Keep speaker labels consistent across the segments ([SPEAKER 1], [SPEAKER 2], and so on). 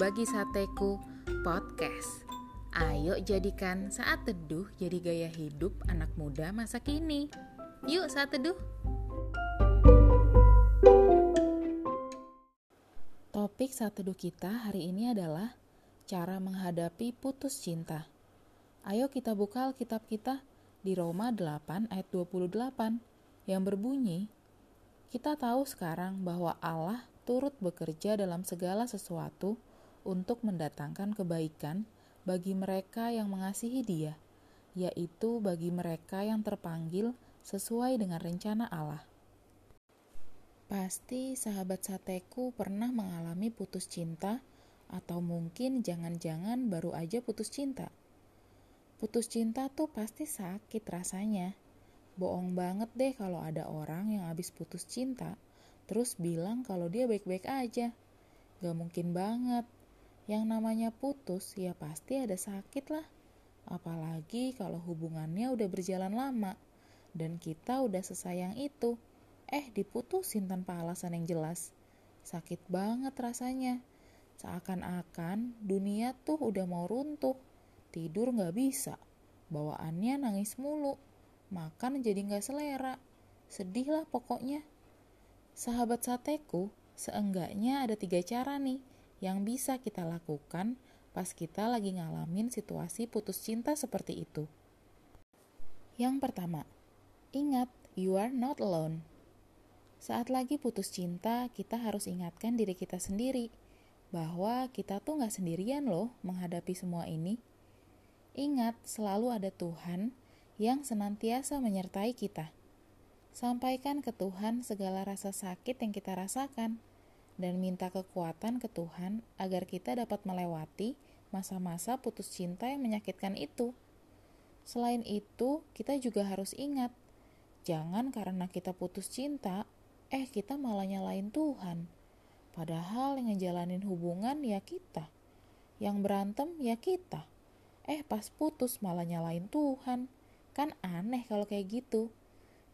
[SPEAKER 1] Berbagi Sateku Podcast. Ayo jadikan saat teduh jadi gaya hidup anak muda masa kini. Yuk saat teduh. Topik saat teduh kita hari ini adalah Cara menghadapi putus cinta. Ayo kita buka Alkitab kita di Roma 8 ayat 28 yang berbunyi Kita tahu sekarang bahwa Allah turut bekerja dalam segala sesuatu untuk mendatangkan kebaikan bagi mereka yang mengasihi Dia, yaitu bagi mereka yang terpanggil sesuai dengan rencana Allah. Pasti sahabat sateku pernah mengalami putus cinta, atau mungkin jangan-jangan baru aja putus cinta. Putus cinta tuh pasti sakit rasanya. Bohong banget deh kalau ada orang yang habis putus cinta terus bilang kalau dia baik-baik aja. Gak mungkin banget. Yang namanya putus ya pasti ada sakit lah. Apalagi kalau hubungannya udah berjalan lama dan kita udah sesayang itu. Eh diputusin tanpa alasan yang jelas. Sakit banget rasanya. Seakan-akan dunia tuh udah mau runtuh. Tidur gak bisa. Bawaannya nangis mulu. Makan jadi gak selera. Sedih lah pokoknya. Sahabat sateku, seenggaknya ada tiga cara nih yang bisa kita lakukan pas kita lagi ngalamin situasi putus cinta seperti itu. Yang pertama, ingat you are not alone. Saat lagi putus cinta, kita harus ingatkan diri kita sendiri bahwa kita tuh nggak sendirian loh menghadapi semua ini. Ingat, selalu ada Tuhan yang senantiasa menyertai kita. Sampaikan ke Tuhan segala rasa sakit yang kita rasakan dan minta kekuatan ke Tuhan agar kita dapat melewati masa-masa putus cinta yang menyakitkan itu. Selain itu, kita juga harus ingat, jangan karena kita putus cinta, eh kita malah nyalain Tuhan. Padahal yang ngejalanin hubungan ya kita. Yang berantem ya kita. Eh pas putus malah nyalain Tuhan. Kan aneh kalau kayak gitu.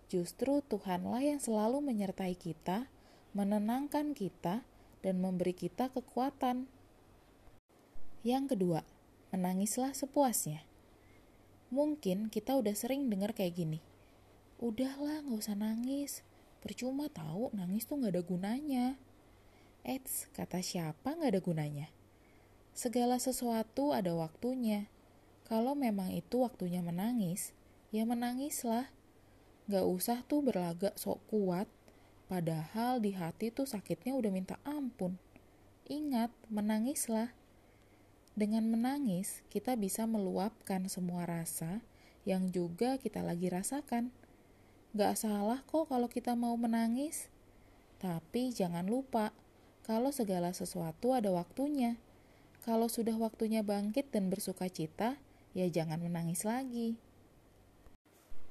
[SPEAKER 1] Justru Tuhanlah yang selalu menyertai kita, menenangkan kita, dan memberi kita kekuatan. Yang kedua, menangislah sepuasnya. Mungkin kita udah sering dengar kayak gini. Udahlah, gak usah nangis. Percuma tahu nangis tuh gak ada gunanya. Eits, kata siapa gak ada gunanya? Segala sesuatu ada waktunya. Kalau memang itu waktunya menangis, ya menangislah. Gak usah tuh berlagak sok kuat, padahal di hati tuh sakitnya udah minta ampun. Ingat, menangislah. Dengan menangis, kita bisa meluapkan semua rasa yang juga kita lagi rasakan. Gak salah kok kalau kita mau menangis. Tapi jangan lupa, kalau segala sesuatu ada waktunya. Kalau sudah waktunya bangkit dan bersuka cita, ya jangan menangis lagi.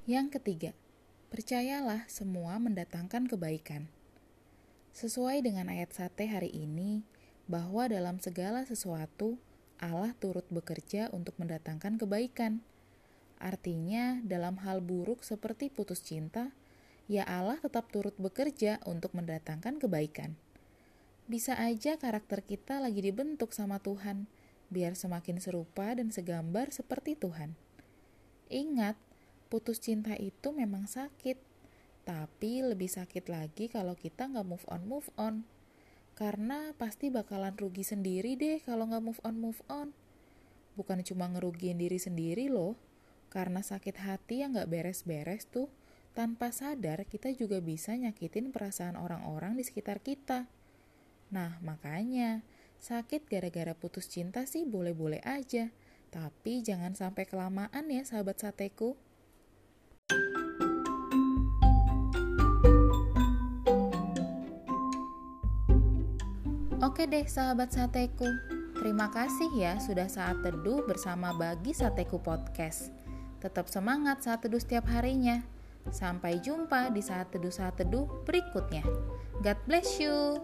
[SPEAKER 1] Yang ketiga, Percayalah, semua mendatangkan kebaikan. Sesuai dengan ayat sate hari ini, bahwa dalam segala sesuatu Allah turut bekerja untuk mendatangkan kebaikan. Artinya, dalam hal buruk seperti putus cinta, ya Allah tetap turut bekerja untuk mendatangkan kebaikan. Bisa aja karakter kita lagi dibentuk sama Tuhan, biar semakin serupa dan segambar seperti Tuhan. Ingat, putus cinta itu memang sakit, tapi lebih sakit lagi kalau kita nggak move on move on. Karena pasti bakalan rugi sendiri deh kalau nggak move on move on. Bukan cuma ngerugiin diri sendiri loh, karena sakit hati yang nggak beres-beres tuh, tanpa sadar kita juga bisa nyakitin perasaan orang-orang di sekitar kita. Nah, makanya sakit gara-gara putus cinta sih boleh-boleh aja, tapi jangan sampai kelamaan ya sahabat sateku. Oke deh sahabat sateku, terima kasih ya sudah saat teduh bersama Bagi Sateku Podcast. Tetap semangat saat teduh setiap harinya. Sampai jumpa di saat teduh saat teduh berikutnya. God bless you.